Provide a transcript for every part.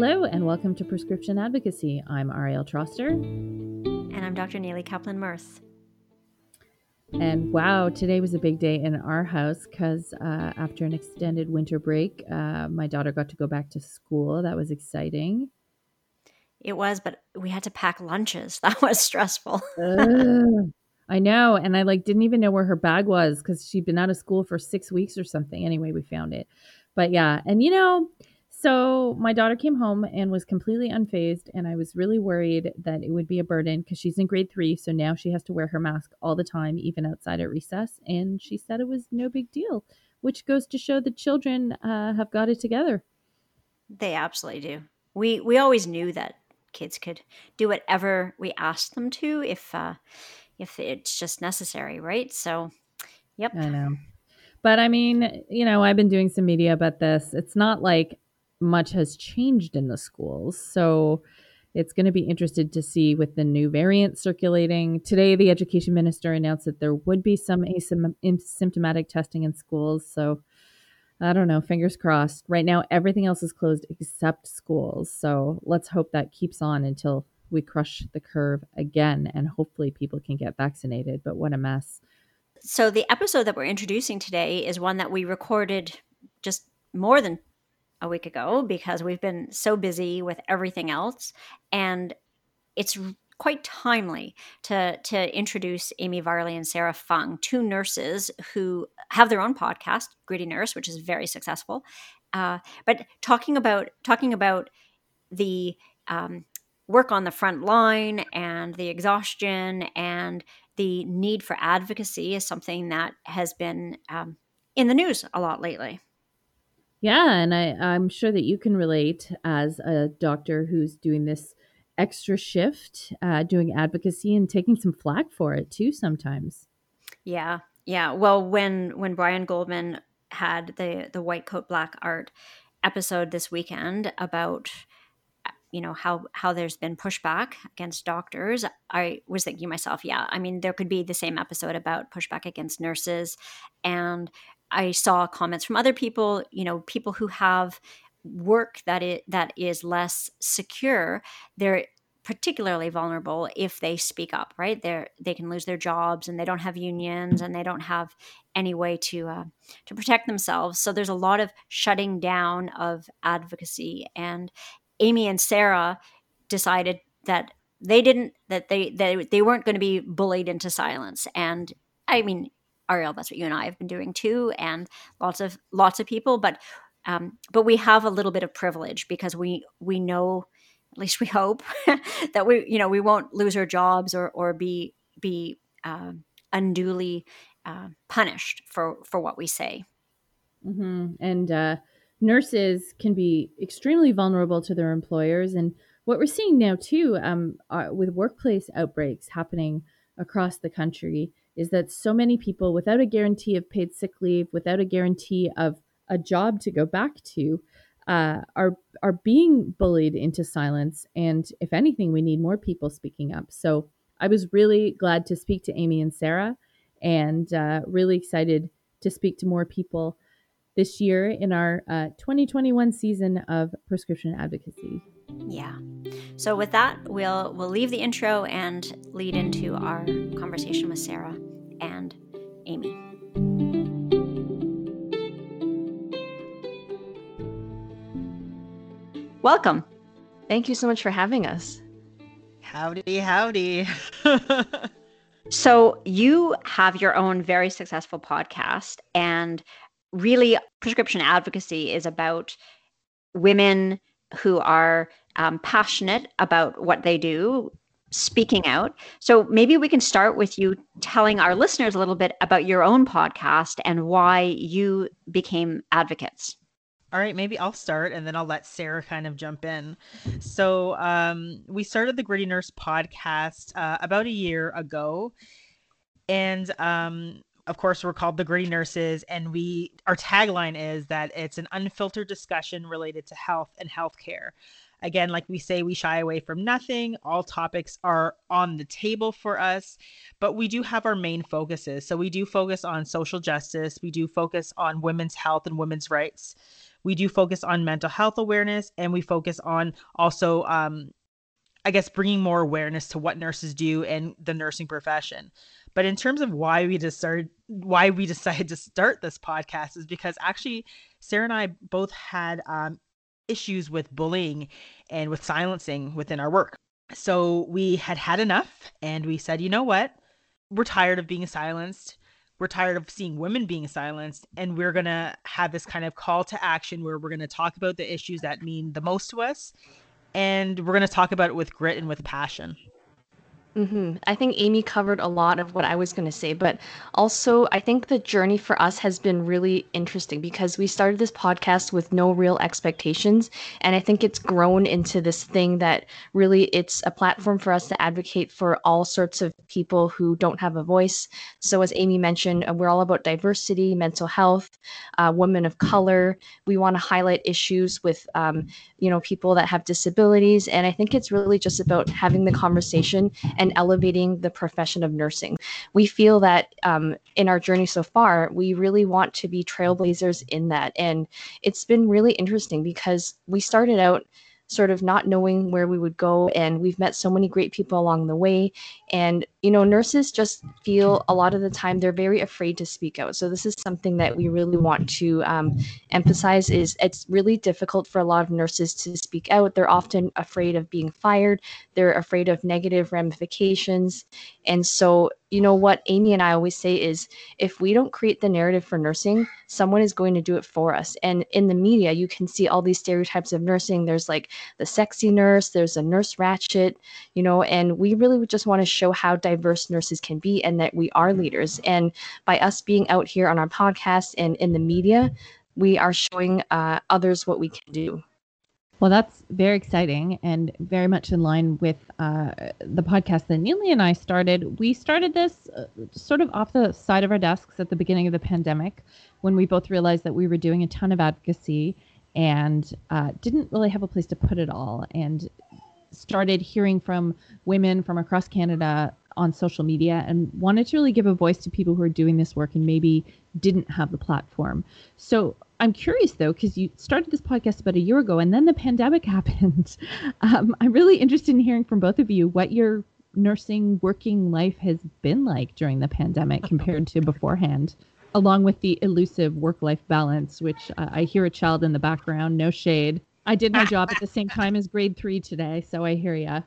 Hello, and welcome to Prescription Advocacy. I'm Ariel Troster. And I'm Dr. Nili Kaplan-Myrth. And wow, today was a big day in our house because uh, after an extended winter break, uh, my daughter got to go back to school. That was exciting. It was, but we had to pack lunches. That was stressful. I know, and I like didn't even know where her bag was because she'd been out of school for six weeks or something. Anyway, we found it, but yeah, and you know, so my daughter came home and was completely unfazed, and I was really worried that it would be a burden because she's in grade three, so now she has to wear her mask all the time, even outside at recess. And she said it was no big deal, which goes to show that children uh, have got it together. They absolutely do. We we always knew that kids could do whatever we asked them to if uh, if it's just necessary, right? So, yep. I know. But I mean, you know, I've been doing some media about this. It's not like much has changed in the schools. So it's going to be interested to see with the new variant circulating. Today, the education minister announced that there would be some asymptomatic testing in schools. So I don't know, fingers crossed. Right now, everything else is closed except schools. So let's hope that keeps on until we crush the curve again and hopefully people can get vaccinated. But what a mess. So, the episode that we're introducing today is one that we recorded just more than a week ago because we've been so busy with everything else. And it's quite timely to, to introduce Amie Varley and Sara Fung, two nurses who have their own podcast, Gritty Nurse, which is very successful. Uh, but talking about talking about the um, work on the front line and the exhaustion and the need for advocacy is something that has been um, in the news a lot lately. Yeah, and I, I'm sure that you can relate as a doctor who's doing this extra shift, uh, doing advocacy and taking some flack for it too sometimes. Yeah, yeah. Well, when when Brian Goldman had the the white coat black art episode this weekend about uh, you know how how there's been pushback against doctors i was thinking myself yeah i mean there could be the same episode about pushback against nurses and I saw comments from other people, you know, people who have work that it that is less secure. They're particularly vulnerable if they speak up right? They're they can lose their jobs and they don't have unions and they don't have any way to uh, to protect themselves. So there's a lot of shutting down of advocacy. And amie and sara decided that they didn't that they they, they weren't going to be bullied into silence. And i mean Ariel, that's what you and I have been doing too, and lots of lots of people. But um, but we have a little bit of privilege because we we know, at least we hope, that we you know we won't lose our jobs or or be be uh, unduly uh, punished for for what we say. Mm-hmm. And uh, nurses can be extremely vulnerable to their employers, and what we're seeing now too, um, with workplace outbreaks happening across the country is that so many people, without a guarantee of paid sick leave, without a guarantee of a job to go back to, uh, are are being bullied into silence. And if anything, we need more people speaking up. So I was really glad to speak to Amie and Sara, and uh, really excited to speak to more people this year in our uh, 2021 season of prescription advocacy. Yeah. So with that, we'll we'll leave the intro and lead into our conversation with Sara and Amie. Welcome. Thank you so much for having us. Howdy, howdy. so, you have your own very successful podcast, and really, prescription advocacy is about women who are um, passionate about what they do, speaking out. So maybe we can start with you telling our listeners a little bit about your own podcast and why you became advocates. All right, maybe I'll start and then I'll let Sara kind of jump in. So, um, we started the Gritty Nurse podcast uh, about a year ago. And um, of course, we're called the Gritty Nurses, and we our tagline is that it's an unfiltered discussion related to health and healthcare. Again, like we say, we shy away from nothing. All topics are on the table for us, but we do have our main focuses. So we do focus on social justice, we do focus on women's health and women's rights. we do focus on mental health awareness and we focus on also um, I guess bringing more awareness to what nurses do and the nursing profession. But in terms of why we decided why we decided to start this podcast is because actually Sara and I both had um, issues with bullying and with silencing within our work. So we had had enough and we said, you know what? We're tired of being silenced. We're tired of seeing women being silenced. And we're going to have this kind of call to action where we're going to talk about the issues that mean the most to us and we're going to talk about it with grit and with passion. Mm-hmm. I think Amie covered a lot of what I was going to say, but also I think the journey for us has been really interesting because we started this podcast with no real expectations, and I think it's grown into this thing that really it's a platform for us to advocate for all sorts of people who don't have a voice. So as Amie mentioned, uh, we're all about diversity, mental health, uh, women of color. We want to highlight issues with um, you know people that have disabilities, and I think it's really just about having the conversation and and elevating the profession of nursing. We feel that um, in our journey so far, we really want to be trailblazers in that. And it's been really interesting because we started out sort of not knowing where we would go. And we've met so many great people along the way. And, you know, nurses just feel a lot of the time they're very afraid to speak out. So this is something that we really want to um, emphasize is it's really difficult for a lot of nurses to speak out. They're often afraid of being fired. They're afraid of negative ramifications. And so you know what Amie and I always say is if we don't create the narrative for nursing, someone is going to do it for us. And in the media, you can see all these stereotypes of nursing. There's like the sexy nurse, there's a nurse Ratched, you know, and we really just want to show how diverse nurses can be and that we are leaders. And by us being out here on our podcast and in the media, we are showing uh, others what we can do. Well, that's very exciting and very much in line with uh, the podcast that Nili and I started. We started this uh, sort of off the side of our desks at the beginning of the pandemic when we both realized that we were doing a ton of advocacy and uh, didn't really have a place to put it all and started hearing from women from across Canada on social media and wanted to really give a voice to people who are doing this work and maybe didn't have the platform. So I'm curious though, because you started this podcast about a year ago and then the pandemic happened. Um, I'm really interested in hearing from both of you what your nursing working life has been like during the pandemic compared to beforehand, along with the elusive work life balance, which uh, I hear a child in the background, no shade. I did my job at the same time as grade three today, so I hear ya.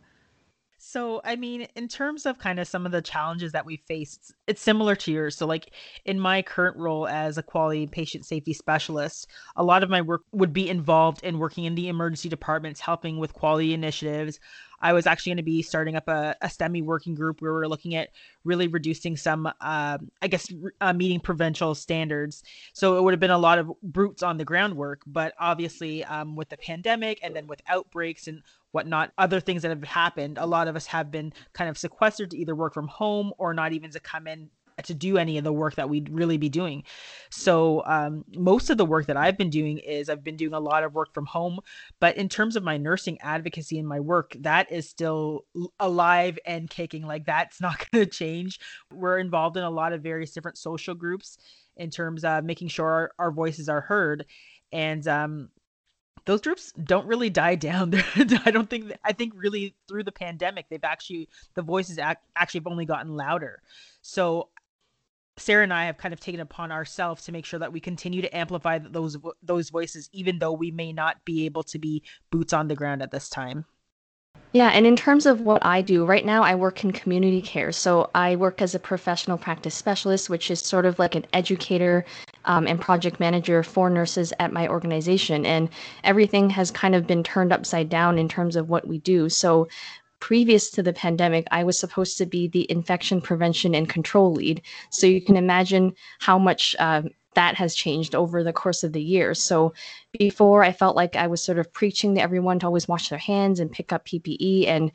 So, I mean, in terms of kind of some of the challenges that we faced, it's similar to yours. So, like in my current role as a quality patient safety specialist, a lot of my work would be involved in working in the emergency departments, helping with quality initiatives. I was actually going to be starting up a, a STEMI working group where we are looking at really reducing some, uh, I guess, uh, meeting provincial standards. So it would have been a lot of brutes on the groundwork. But obviously, um, with the pandemic and then with outbreaks and whatnot, other things that have happened, a lot of us have been kind of sequestered to either work from home or not even to come in to do any of the work that we'd really be doing. So um, most of the work that I've been doing is I've been doing a lot of work from home. But in terms of my nursing advocacy and my work, that is still alive and kicking. Like that's not going to change. We're involved in a lot of various different social groups in terms of making sure our, our voices are heard. And um, those groups don't really die down. I don't think I think really through the pandemic they've actually the voices act, actually have only gotten louder. So Sara and I have kind of taken upon ourselves to make sure that we continue to amplify those those voices, even though we may not be able to be boots on the ground at this time. Yeah, and in terms of what I do, right now I work in community care. So I work as a professional practice specialist, which is sort of like an educator um, and project manager for nurses at my organization. And everything has kind of been turned upside down in terms of what we do. So previous to the pandemic, I was supposed to be the infection prevention and control lead. So you can imagine how much uh, that has changed over the course of the year. So before, I felt like I was sort of preaching to everyone to always wash their hands and pick up PPE. And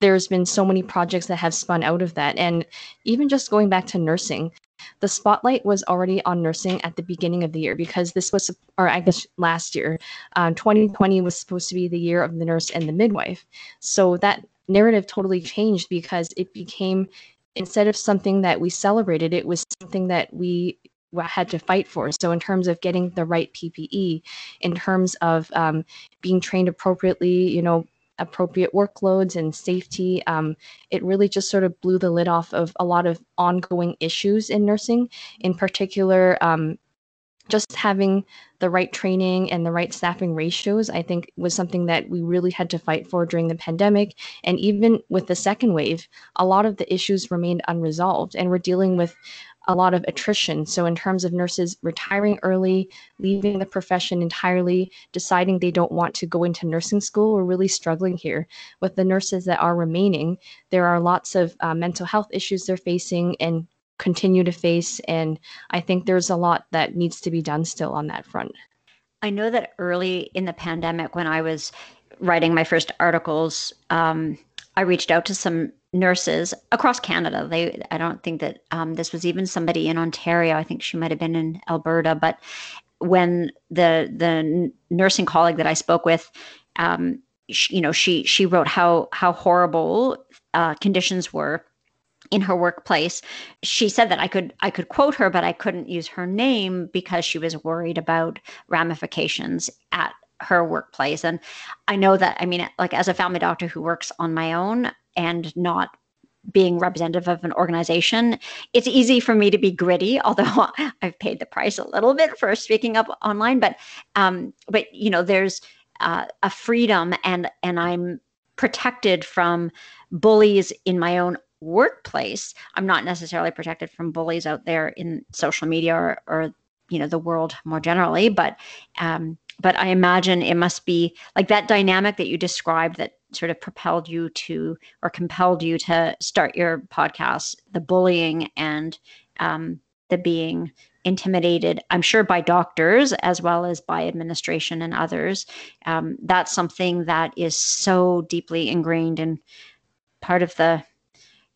there's been so many projects that have spun out of that. And even just going back to nursing, the spotlight was already on nursing at the beginning of the year because this was, or I guess last year, um, 2020 was supposed to be the year of the nurse and the midwife. So that narrative totally changed because it became instead of something that we celebrated, it was something that we had to fight for. So, in terms of getting the right PPE, in terms of um, being trained appropriately, you know, appropriate workloads and safety, um, it really just sort of blew the lid off of a lot of ongoing issues in nursing. In particular, um, just having the right training and the right staffing ratios, I think, was something that we really had to fight for during the pandemic. And even with the second wave, a lot of the issues remained unresolved. And we're dealing with a lot of attrition. So, in terms of nurses retiring early, leaving the profession entirely, deciding they don't want to go into nursing school, we're really struggling here. With the nurses that are remaining, there are lots of uh, mental health issues they're facing and continue to face. And I think there's a lot that needs to be done still on that front. I know that early in the pandemic, when I was writing my first articles, um, I reached out to some nurses across Canada. They, I don't think that um, this was even somebody in Ontario. I think she might have been in Alberta. But when the the nursing colleague that I spoke with, um, she, you know, she she wrote how how horrible uh, conditions were in her workplace she said that i could i could quote her but i couldn't use her name because she was worried about ramifications at her workplace and i know that i mean like as a family doctor who works on my own and not being representative of an organization, it's easy for me to be gritty, although I've paid the price a little bit for speaking up online. But um, but you know, there's uh, a freedom, and and I'm protected from bullies in my own workplace. I'm not necessarily protected from bullies out there in social media or, or you know the world more generally, but um, but I imagine it must be like that dynamic that you described that sort of propelled you to or compelled you to start your podcast, the bullying and um, the being intimidated, I'm sure by doctors as well as by administration and others. Um, that's something that is so deeply ingrained in part of the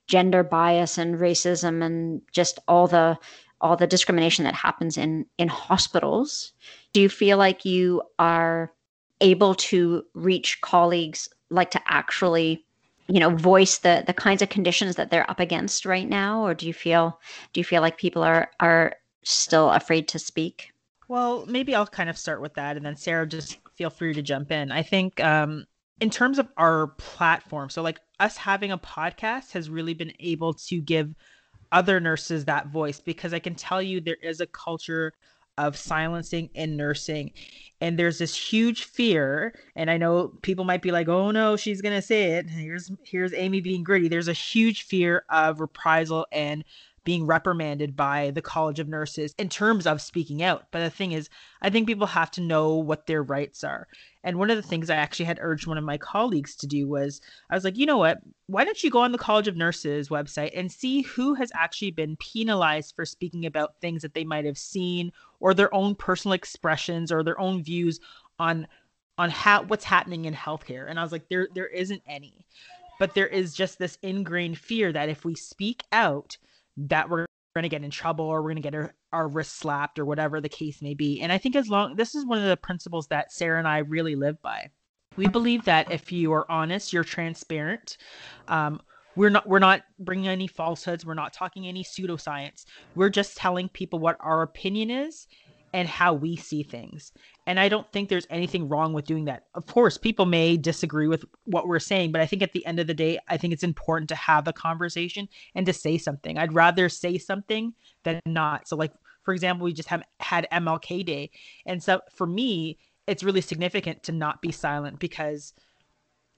gender bias and racism and just all the all the discrimination that happens in in hospitals do you feel like you are able to reach colleagues like to actually you know voice the the kinds of conditions that they're up against right now? Or do you feel do you feel like people are are still afraid to speak? Well maybe i'll kind of start with that and then sara just feel free to jump in. I think um in terms of our platform so like us having a podcast has really been able to give other nurses that voice because i can tell you there is a culture of silencing in nursing. And there's this huge fear, and I know people might be like, "Oh no, she's gonna say it." Here's here's Amie being gritty. There's a huge fear of reprisal and being reprimanded by the College of Nurses in terms of speaking out. But the thing is, I think people have to know what their rights are. And one of the things I actually had urged one of my colleagues to do was I was like, you know what? Why don't you go on the College of Nurses website and see who has actually been penalized for speaking about things that they might have seen or their own personal expressions or their own views on on how what's happening in healthcare. And I was like, there there isn't any. But there is just this ingrained fear that if we speak out, that we're going to get in trouble or we're to get our, our wrist slapped or whatever the case may be. And I think as long this is one of the principles that Sara and I really live by. We believe that if you are honest, you're transparent. Um, we're not we're not bringing any falsehoods. We're not talking any pseudoscience. We're just telling people what our opinion is and how we see things. And I don't think there's anything wrong with doing that. Of course, people may disagree with what we're saying, but I think at the end of the day, I think it's important to have a conversation and to say something. I'd rather say something than not. So, like, for example, we just have had MLK Day. And so for me, it's really significant to not be silent because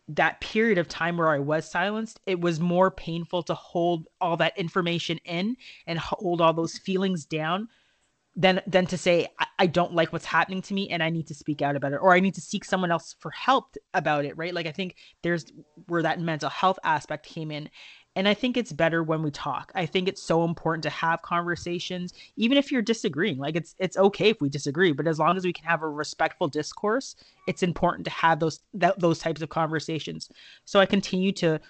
that period of time where I was silenced, it was more painful to hold all that information in and hold all those feelings down than than to say I, I, don't like what's happening to me and I need to speak out about it or I need to seek someone else for help about it, right? Like I think there's where that mental health aspect came in. And I think it's better when we talk. I think it's so important to have conversations, even if you're disagreeing. Like it's it's okay if we disagree, but as long as we can have a respectful discourse, it's important to have those those types of conversations. So I continue to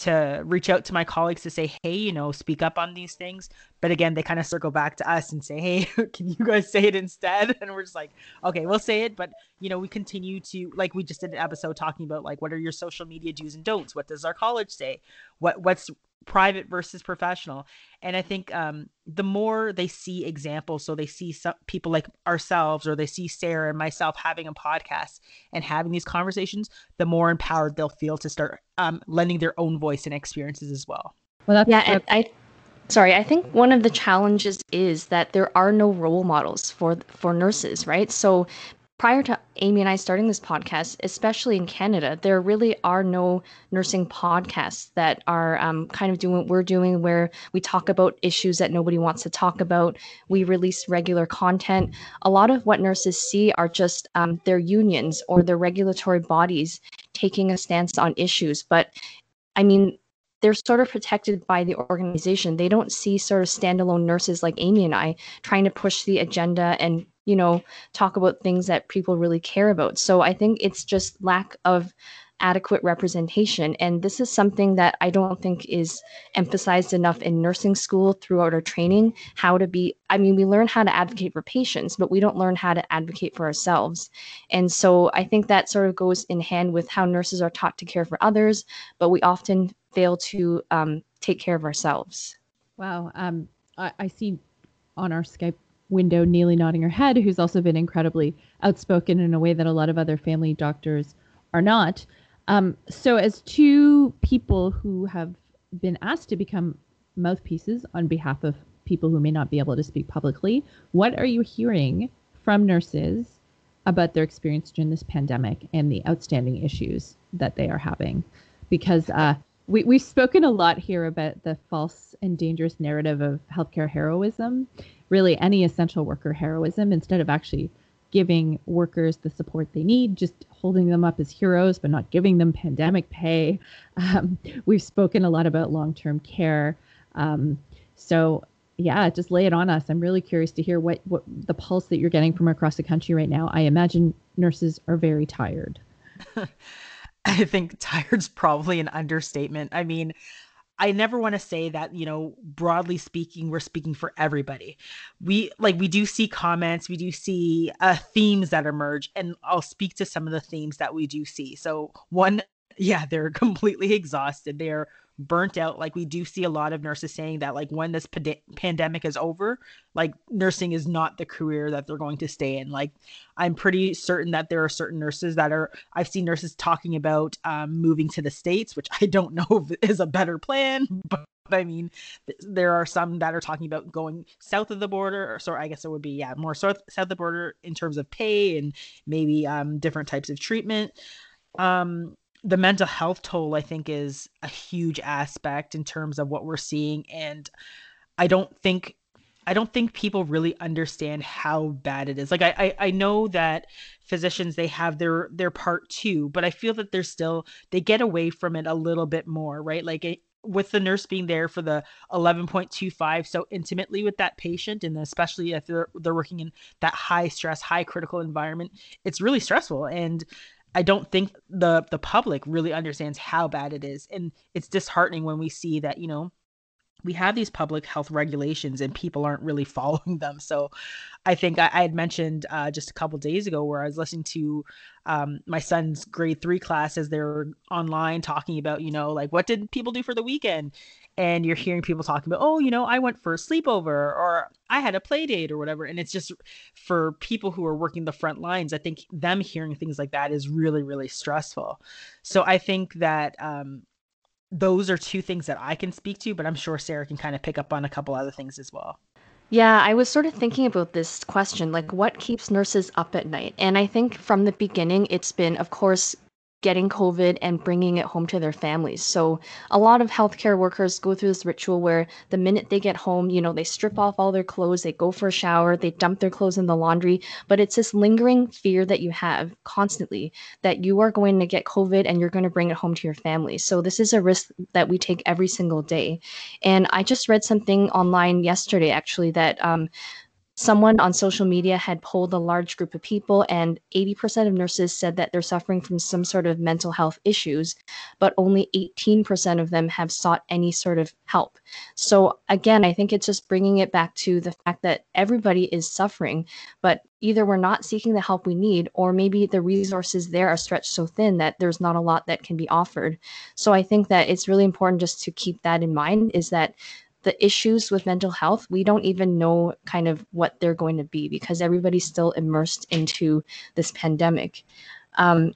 to reach out to my colleagues to say, hey, you know, speak up on these things. But again, they kind of circle back to us and say, hey, can you guys say it instead? And we're just like, okay, we'll say it. But, you know, we continue to, like, we just did an episode talking about, like, what are your social media do's and don'ts? What does our college say? What What's private versus professional. And i think um, the more they see examples so they see some people like ourselves or they see sara and myself having a podcast and having these conversations the more empowered they'll feel to start um, lending their own voice and experiences as well. Well that's yeah and i sorry i think one of the challenges is that there are no role models for for nurses right? So prior to Amie and I starting this podcast, especially in Canada, there really are no nursing podcasts that are um, kind of doing what we're doing, where we talk about issues that nobody wants to talk about. We release regular content. A lot of what nurses see are just um, their unions or their regulatory bodies taking a stance on issues. But I mean, they're sort of protected by the organization. They don't see sort of standalone nurses like Amie and I trying to push the agenda and you know, talk about things that people really care about. So I think it's just lack of adequate representation. And this is something that I don't think is emphasized enough in nursing school throughout our training. How to be, I mean, we learn how to advocate for patients, but we don't learn how to advocate for ourselves. And so I think that sort of goes in hand with how nurses are taught to care for others, but we often fail to um, take care of ourselves. Wow. Um, I, I see on our Skype window, Nili nodding her head, who's also been incredibly outspoken in a way that a lot of other family doctors are not. Um, so, as two people who have been asked to become mouthpieces on behalf of people who may not be able to speak publicly, what are you hearing from nurses about their experience during this pandemic and the outstanding issues that they are having? Because uh, we, we've spoken a lot here about the false and dangerous narrative of healthcare heroism really any essential worker heroism instead of actually giving workers the support they need, just holding them up as heroes, but not giving them pandemic pay. Um, we've spoken a lot about long term care. Um, so, yeah, just lay it on us. I'm really curious to hear what, what the pulse that you're getting from across the country right now. I imagine nurses are very tired. I think tired's probably an understatement. I mean, I never want to say that, you know, broadly speaking, we're speaking for everybody. We like we do see comments, we do see uh, themes that emerge, and I'll speak to some of the themes that we do see. So one, yeah, they're completely exhausted. They're burnt out like we do see a lot of nurses saying that like when this pand- pandemic is over like nursing is not the career that they're going to stay in like i'm pretty certain that there are certain nurses that are i've seen nurses talking about um, moving to the states which i don't know if is a better plan but I mean, there are some that are talking about going south of the border, or so I guess it would be yeah more south south of the border in terms of pay and maybe um, different types of treatment. Um, the mental health toll i think is a huge aspect in terms of what we're seeing and i don't think i don't think people really understand how bad it is. Like i i, I know that physicians they have their their part too but i feel that they're still they get away from it a little bit more right? Like it, with the nurse being there for the 11.25 so intimately with that patient and especially if they're they're working in that high stress high critical environment it's really stressful and I don't think the the public really understands how bad it is, and it's disheartening when we see that you know we have these public health regulations and people aren't really following them. So I think I, I had mentioned uh, just a couple days ago where I was listening to um, my son's grade three class as they were online talking about, you know, like what did people do for the weekend? And you're hearing people talking about, oh, you know, I went for a sleepover or I had a play date or whatever. And it's just for people who are working the front lines, I think them hearing things like that is really, really stressful. So I think that um, those are two things that I can speak to, but I'm sure Sara can kind of pick up on a couple other things as well. Yeah, I was sort of thinking about this question like, what keeps nurses up at night? And I think from the beginning, it's been, of course, getting COVID and bringing it home to their families. So a lot of healthcare workers go through this ritual where the minute they get home, you know, they strip off all their clothes, they go for a shower, they dump their clothes in the laundry, but it's this lingering fear that you have constantly that you are going to get COVID and you're going to bring it home to your family. So this is a risk that we take every single day. And I just read something online yesterday actually that um, someone on social media had polled a large group of people, and 80% of nurses said that they're suffering from some sort of mental health issues, but only 18% of them have sought any sort of help. So, again, I think it's just bringing it back to the fact that everybody is suffering, but either we're not seeking the help we need, or maybe the resources there are stretched so thin that there's not a lot that can be offered. So, I think that it's really important just to keep that in mind is that the issues with mental health, we don't even know kind of what they're going to be because everybody's still immersed into this pandemic. Um,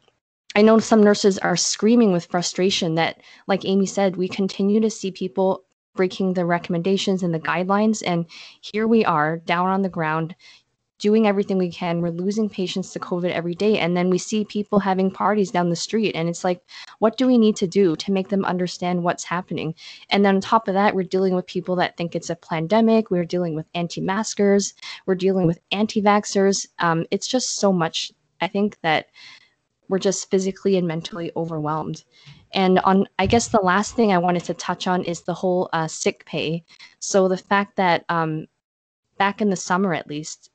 I know some nurses are screaming with frustration that, like Amie said, we continue to see people breaking the recommendations and the guidelines. And here we are down on the ground, doing everything we can. We're losing patients to COVID every day. And then we see people having parties down the street. And it's like, what do we need to do to make them understand what's happening? And then on top of that, we're dealing with people that think it's a pandemic. We're dealing with anti maskers. We're dealing with anti vaxxers. Um, it's just so much. I think that we're just physically and mentally overwhelmed. And on, I guess the last thing I wanted to touch on is the whole uh, sick pay. So the fact that um, back in the summer, at least,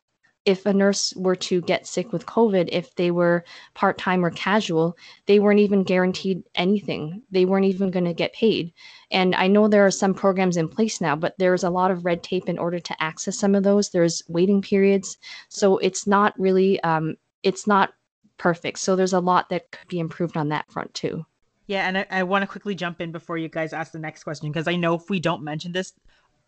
if a nurse were to get sick with COVID, if they were part time or casual, they weren't even guaranteed anything. They weren't even going to get paid. And I know there are some programs in place now, but there's a lot of red tape in order to access some of those. There's waiting periods. So it's not really, um, it's not perfect. So there's a lot that could be improved on that front too. Yeah, and I, I want to quickly jump in before you guys ask the next question because I know if we don't mention this,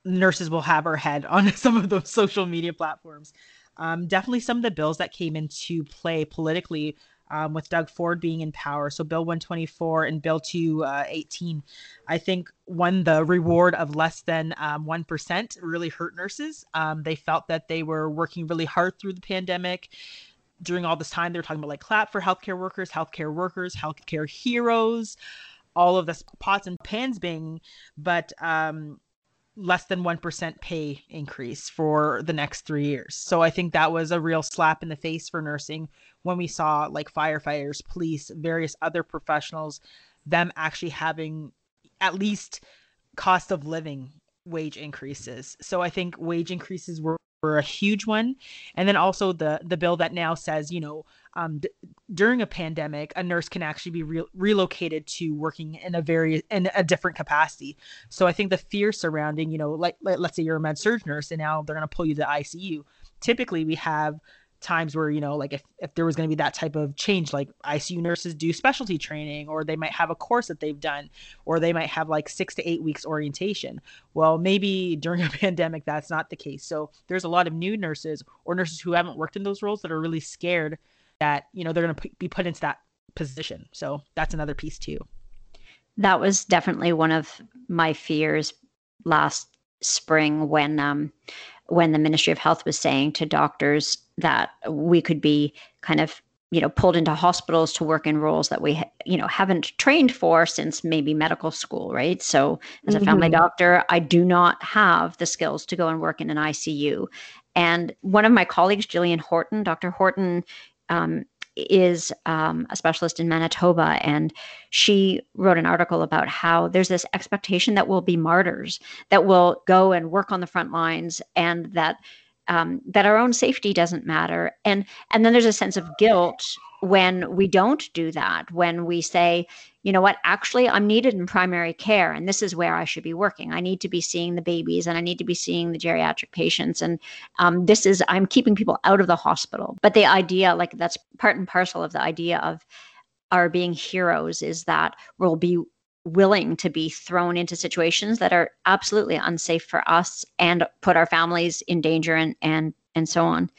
nurses will have our head on some of those social media platforms um, definitely some of the bills that came into play politically um, with Doug Ford being in power. So Bill 124 and Bill 218, uh, I think won the reward of less than um, 1% really hurt nurses. Um, they felt that they were working really hard through the pandemic. During all this time, they're talking about like clap for healthcare workers, healthcare workers, healthcare heroes, all of this pots and pans being, but um, less than 1% pay increase for the next three years. So I think that was a real slap in the face for nursing when we saw like firefighters, police, various other professionals, them actually having at least cost of living wage increases. So I think wage increases were, were a huge one. And then also the the bill that now says, you know, um, d- during a pandemic, a nurse can actually be re- relocated to working in a very in a different capacity. So I think the fear surrounding, you know, like, like let's say you're a med surg nurse and now they're going to pull you to the ICU. Typically, we have times where you know like if, if there was going to be that type of change like icu nurses do specialty training or they might have a course that they've done or they might have like six to eight weeks orientation. Well maybe during a pandemic that's not the case. So there's a lot of new nurses or nurses who haven't worked in those roles that are really scared that you know they're going to be put into that position. So that's another piece too. That was definitely one of my fears last spring when um when the ministry of health was saying to doctors that we could be kind of you know pulled into hospitals to work in roles that we you know haven't trained for since maybe medical school right so as a mm-hmm. family doctor i do not have the skills to go and work in an icu and one of my colleagues Jillian horton dr horton um, is um, a specialist in Manitoba, and she wrote an article about how there's this expectation that we'll be martyrs, that we'll go and work on the front lines, and that um, that our own safety doesn't matter, and and then there's a sense of guilt when we don't do that, when we say, you know what, actually, I'm needed in primary care, and this is where I should be working. I need to be seeing the babies, and I need to be seeing the geriatric patients, and um, this is I'm keeping people out of the hospital. But the idea, like that's part and parcel of the idea of our being heroes, is that we'll be willing to be thrown into situations that are absolutely unsafe for us and put our families in danger and and and so on.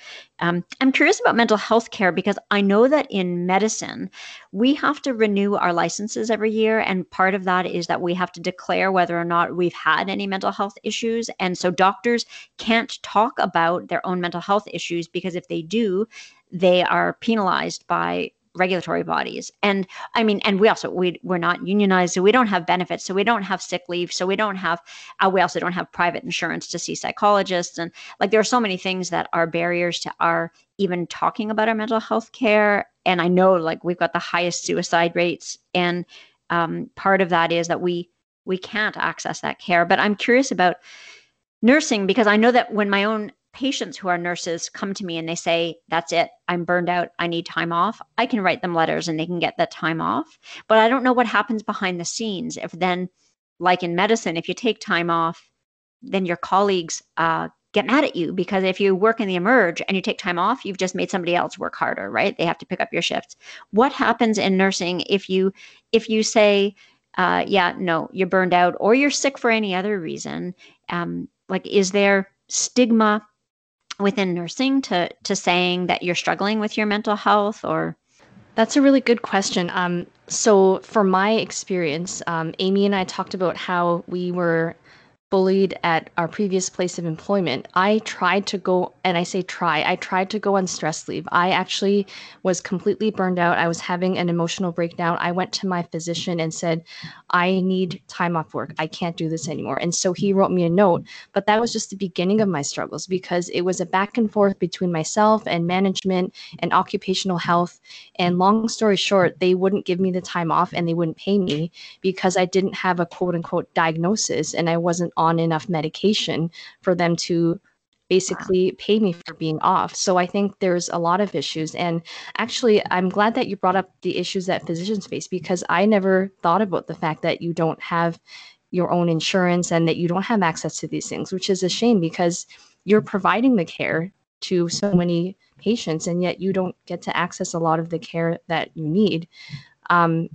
Um, I'm curious about mental health care because I know that in medicine, we have to renew our licenses every year. And part of that is that we have to declare whether or not we've had any mental health issues. And so doctors can't talk about their own mental health issues because if they do, they are penalized by regulatory bodies. And i mean and we also we, we're not unionized so we don't have benefits so we don't have sick leave so we don't have uh, we also don't have private insurance to see psychologists. And like there are so many things that are barriers to our even talking about our mental health care. And i know like we've got the highest suicide rates. And um, part of that is that we we can't access that care. But i'm curious about nursing because i know that when my own patients who are nurses come to me and they say, That's it, I'm burned out, I need time off, I can write them letters and they can get that time off. But I don't know what happens behind the scenes. If then, like in medicine, if you take time off, then your colleagues uh, get mad at you because if you work in the emerge and you take time off, you've just made somebody else work harder, right? They have to pick up your shifts. What happens in nursing if you if you say, uh, yeah, no, you're burned out or you're sick for any other reason? Um, like, is there stigma within nursing to to saying that you're struggling with your mental health or that's a really good question. Um, so, for my experience, um, Amie and I talked about how we were bullied at our previous place of employment, I tried to go, and I say try, I tried to go on stress leave. I actually was completely burned out. I was having an emotional breakdown. I went to my physician and said, I need time off work. I can't do this anymore. And so he wrote me a note, but that was just the beginning of my struggles because it was a back and forth between myself and management and occupational health. And long story short, they wouldn't give me the time off and they wouldn't pay me because I didn't have a quote unquote diagnosis and I wasn't on enough medication for them to basically pay me for being off. So I think there's a lot of issues. And actually, I'm glad that you brought up the issues that physicians face because I never thought about the fact that you don't have your own insurance and that you don't have access to these things, which is a shame because you're providing the care to so many patients and yet you don't get to access a lot of the care that you need. Um,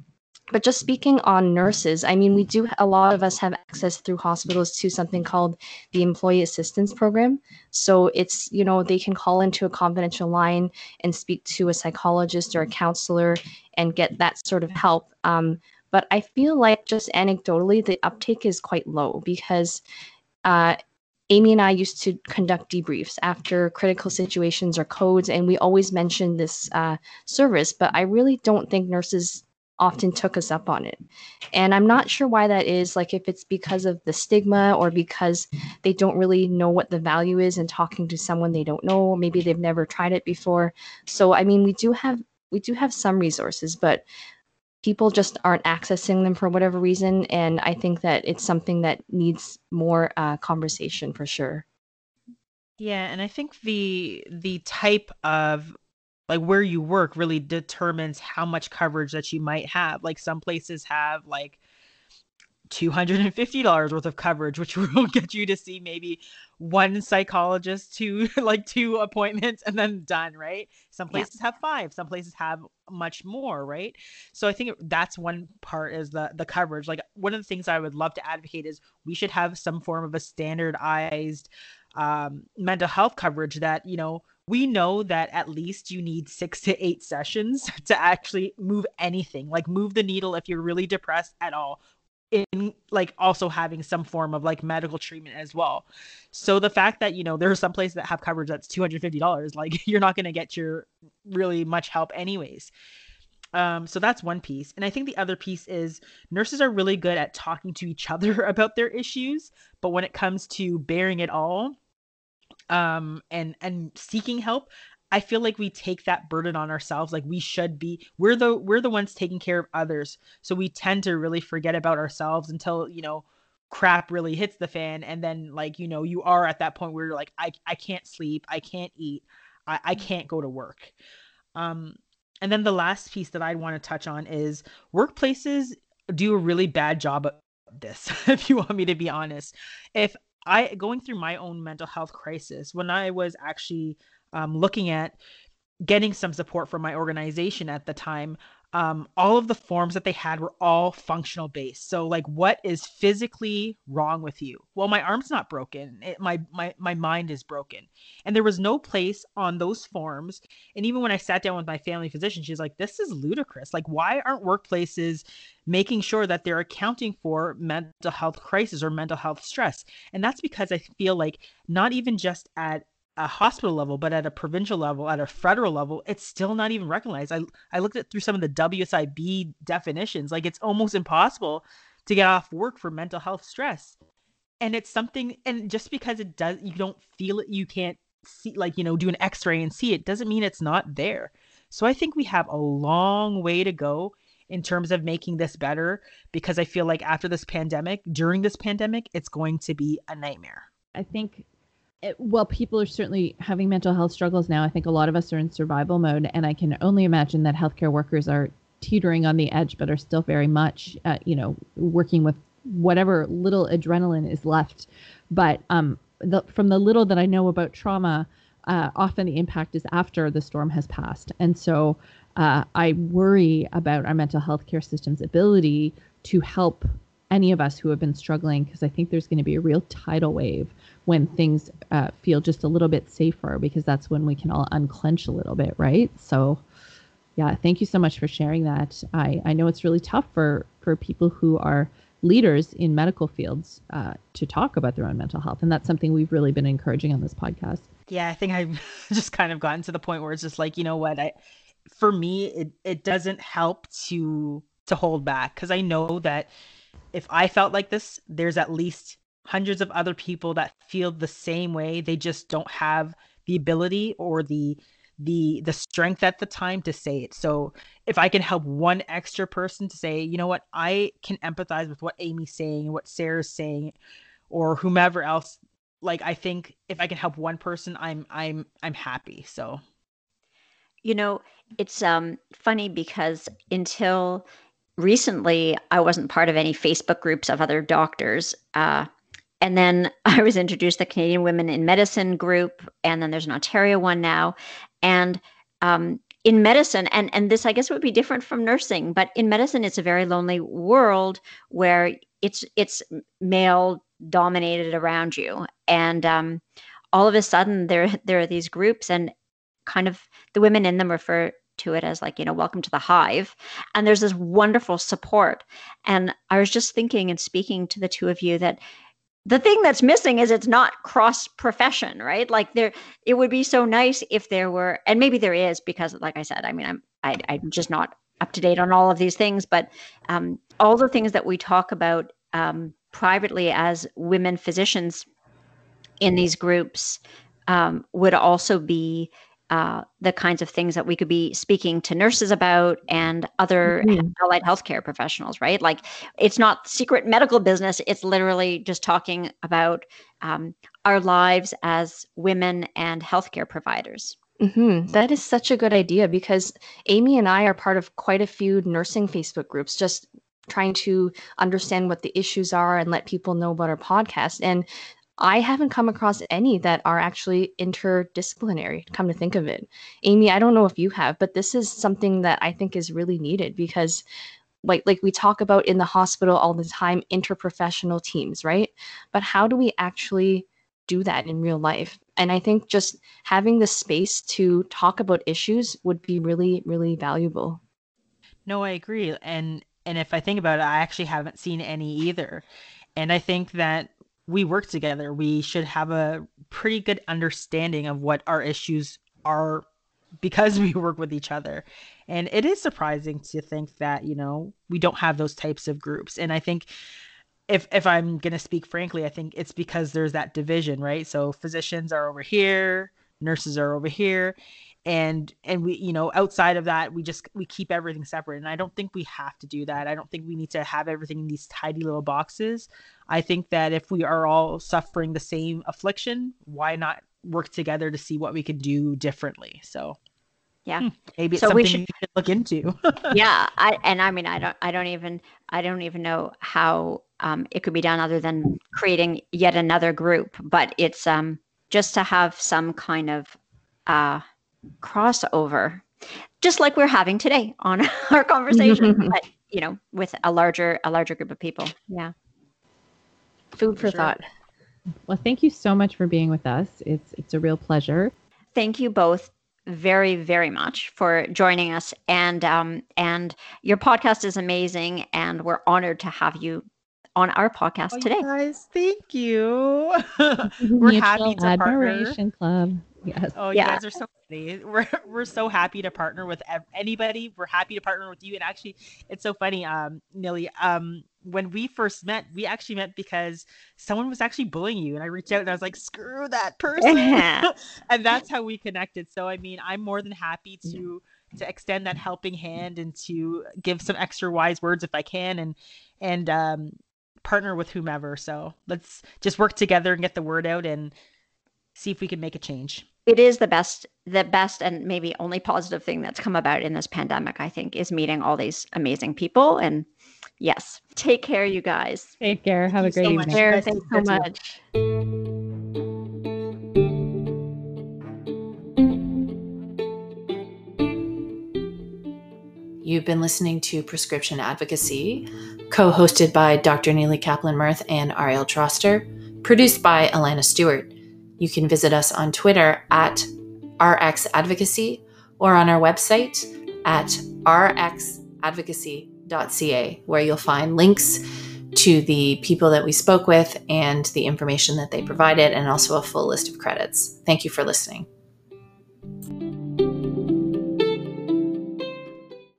but just speaking on nurses, I mean, we do, a lot of us have access through hospitals to something called the Employee Assistance Program. So it's, you know, they can call into a confidential line and speak to a psychologist or a counselor and get that sort of help. Um, but I feel like just anecdotally, the uptake is quite low because uh, Amie and I used to conduct debriefs after critical situations or codes, and we always mentioned this uh, service. But I really don't think nurses often took us up on it. And I'm not sure why that is, like if it's because of the stigma or because they don't really know what the value is in talking to someone they don't know, maybe they've never tried it before. So I mean, we do have we do have some resources, but people just aren't accessing them for whatever reason and I think that it's something that needs more uh, conversation for sure. Yeah, and I think the the type of like where you work really determines how much coverage that you might have. Like some places have like $250 worth of coverage, which will get you to see maybe one psychologist, two like two appointments, and then done, right? Some places yeah. have five, some places have much more, right? So I think that's one part is the the coverage. Like one of the things I would love to advocate is we should have some form of a standardized um, mental health coverage that, you know, we know that at least you need six to eight sessions to actually move anything, like move the needle if you're really depressed at all in like also having some form of like medical treatment as well. So the fact that you know there are some places that have coverage that's $250 like you're not going to get your really much help anyways. Um so that's one piece. And I think the other piece is nurses are really good at talking to each other about their issues, but when it comes to bearing it all, um and and seeking help i feel like we take that burden on ourselves like we should be we're the we're the ones taking care of others. So we tend to really forget about ourselves until you know crap really hits the fan. And then like you know you are at that point where you're like i i can't sleep i can't eat i, I can't go to work. Um and then the last piece that i'd want to touch on is workplaces do a really bad job of this if you want me to be honest. If I going through my own mental health crisis when I was actually um, looking at getting some support from my organization at the time um, all of the forms that they had were all functional based. So like, what is physically wrong with you? Well, my arm's not broken. It, my my my mind is broken, and there was no place on those forms. And even when I sat down with my family physician, she's like, "This is ludicrous. Like, why aren't workplaces making sure that they're accounting for mental health crisis or mental health stress?" And that's because I feel like not even just at a hospital level, but at a provincial level, at a federal level, it's still not even recognized. I I looked at through some of the WSIB definitions, like it's almost impossible to get off work for mental health stress. And it's something and just because it does you don't feel it, you can't see like, you know, do an x-ray and see it doesn't mean it's not there. So I think we have a long way to go in terms of making this better because I feel like after this pandemic, during this pandemic, it's going to be a nightmare. I think well, people are certainly having mental health struggles now. I think a lot of us are in survival mode, and I can only imagine that healthcare workers are teetering on the edge, but are still very much, uh, you know, working with whatever little adrenaline is left. But um, the, from the little that I know about trauma, uh, often the impact is after the storm has passed, and so uh, I worry about our mental health care system's ability to help any of us who have been struggling because I think there's going to be a real tidal wave when things uh, feel just a little bit safer because that's when we can all unclench a little bit, right? So, yeah, thank you so much for sharing that. I, I know it's really tough for, for people who are leaders in medical fields uh, to talk about their own mental health. And that's something we've really been encouraging on this podcast. Yeah, I think I've just kind of gotten to the point where it's just like, you know what, I for me it, it doesn't help to to hold back because I know that if I felt like this, there's at least hundreds of other people that feel the same way. They just don't have the ability or the the the strength at the time to say it. So if i can help one extra person to say you know what? I can empathize with what amie's saying what sara's saying or whomever else like i think if i can help one person i'm i'm i'm happy. So you know it's um funny because until recently i wasn't part of any facebook groups of other doctors uh and then I was introduced to the Canadian Women in Medicine group, and then there's an Ontario one now. And um, in medicine, and and this I guess would be different from nursing, but in medicine, it's a very lonely world where it's it's male dominated around you, and um, all of a sudden there there are these groups, and kind of the women in them refer to it as like you know welcome to the hive. And there's this wonderful support. And i was just thinking and speaking to the two of you that the thing that's missing is it's not cross profession right? Like there it would be so nice if there were and maybe there is because like i said i mean i'm I, am i am just not up to date on all of these things but um, all the things that we talk about um, privately as women physicians in these groups um, would also be uh, the kinds of things that we could be speaking to nurses about and other mm-hmm. allied healthcare professionals, right? Like it's not secret medical business. It's literally just talking about um, our lives as women and healthcare providers. Mm-hmm. That is such a good idea because Amie and I are part of quite a few nursing Facebook groups, just trying to understand what the issues are and let people know about our podcast. And I haven't come across any that are actually interdisciplinary, come to think of it. Amie, I don't know if you have, but this is something that I think is really needed because like like we talk about in the hospital all the time interprofessional teams, right? But how do we actually do that in real life? And I think just having the space to talk about issues would be really really valuable. No, I agree. And and if I think about it, I actually haven't seen any either. And I think that we work together, we should have a pretty good understanding of what our issues are because we work with each other. And it is surprising to think that, you know, we don't have those types of groups. And I think if if I'm going to speak frankly, I think it's because there's that division, right? So physicians are over here, nurses are over here, and and we you know outside of that we just we keep everything separate and i don't think we have to do that. I don't think we need to have everything in these tidy little boxes. I think that if we are all suffering the same affliction why not work together to see what we can do differently? So yeah. hmm, maybe it's so something we should, should look into. Yeah I, and i mean i don't i don't even i don't even know how um, it could be done other than creating yet another group but it's um just to have some kind of uh crossover, just like we're having today on our conversation, but you know, with a larger a larger group of people. Yeah. Food for sure. thought. Well, thank you so much for being with us. It's it's a real pleasure. Thank you both very very much for joining us and um and your podcast is amazing and we're honored to have you on our podcast oh, today. guys, thank you. we're Mutual happy to admiration partner. club. Yes. Oh, you guys are so funny. We're we're so happy to partner with anybody. We're happy to partner with you. And actually, it's so funny, um, Nili. Um, when we first met, we actually met because someone was actually bullying you, and I reached out and I was like, "Screw that person," and that's how we connected. So, I mean, I'm more than happy to to extend that helping hand and to give some extra wise words if I can, and and um, partner with whomever. So let's just work together and get the word out and see if we can make a change. It is the best, the best, and maybe only positive thing that's come about in this pandemic. I think is meeting all these amazing people. And yes, take care, you guys. Take care. Have Thank a great so evening. much. Thanks so much. You've been listening to Prescription Advocacy, co hosted by Dr. Nili Kaplan-Myrth and Ariel Troster, produced by Alana Stewart. You can visit us on Twitter at RX Advocacy or on our website at rxadvocacy.ca, where you'll find links to the people that we spoke with and the information that they provided, and also a full list of credits. Thank you for listening.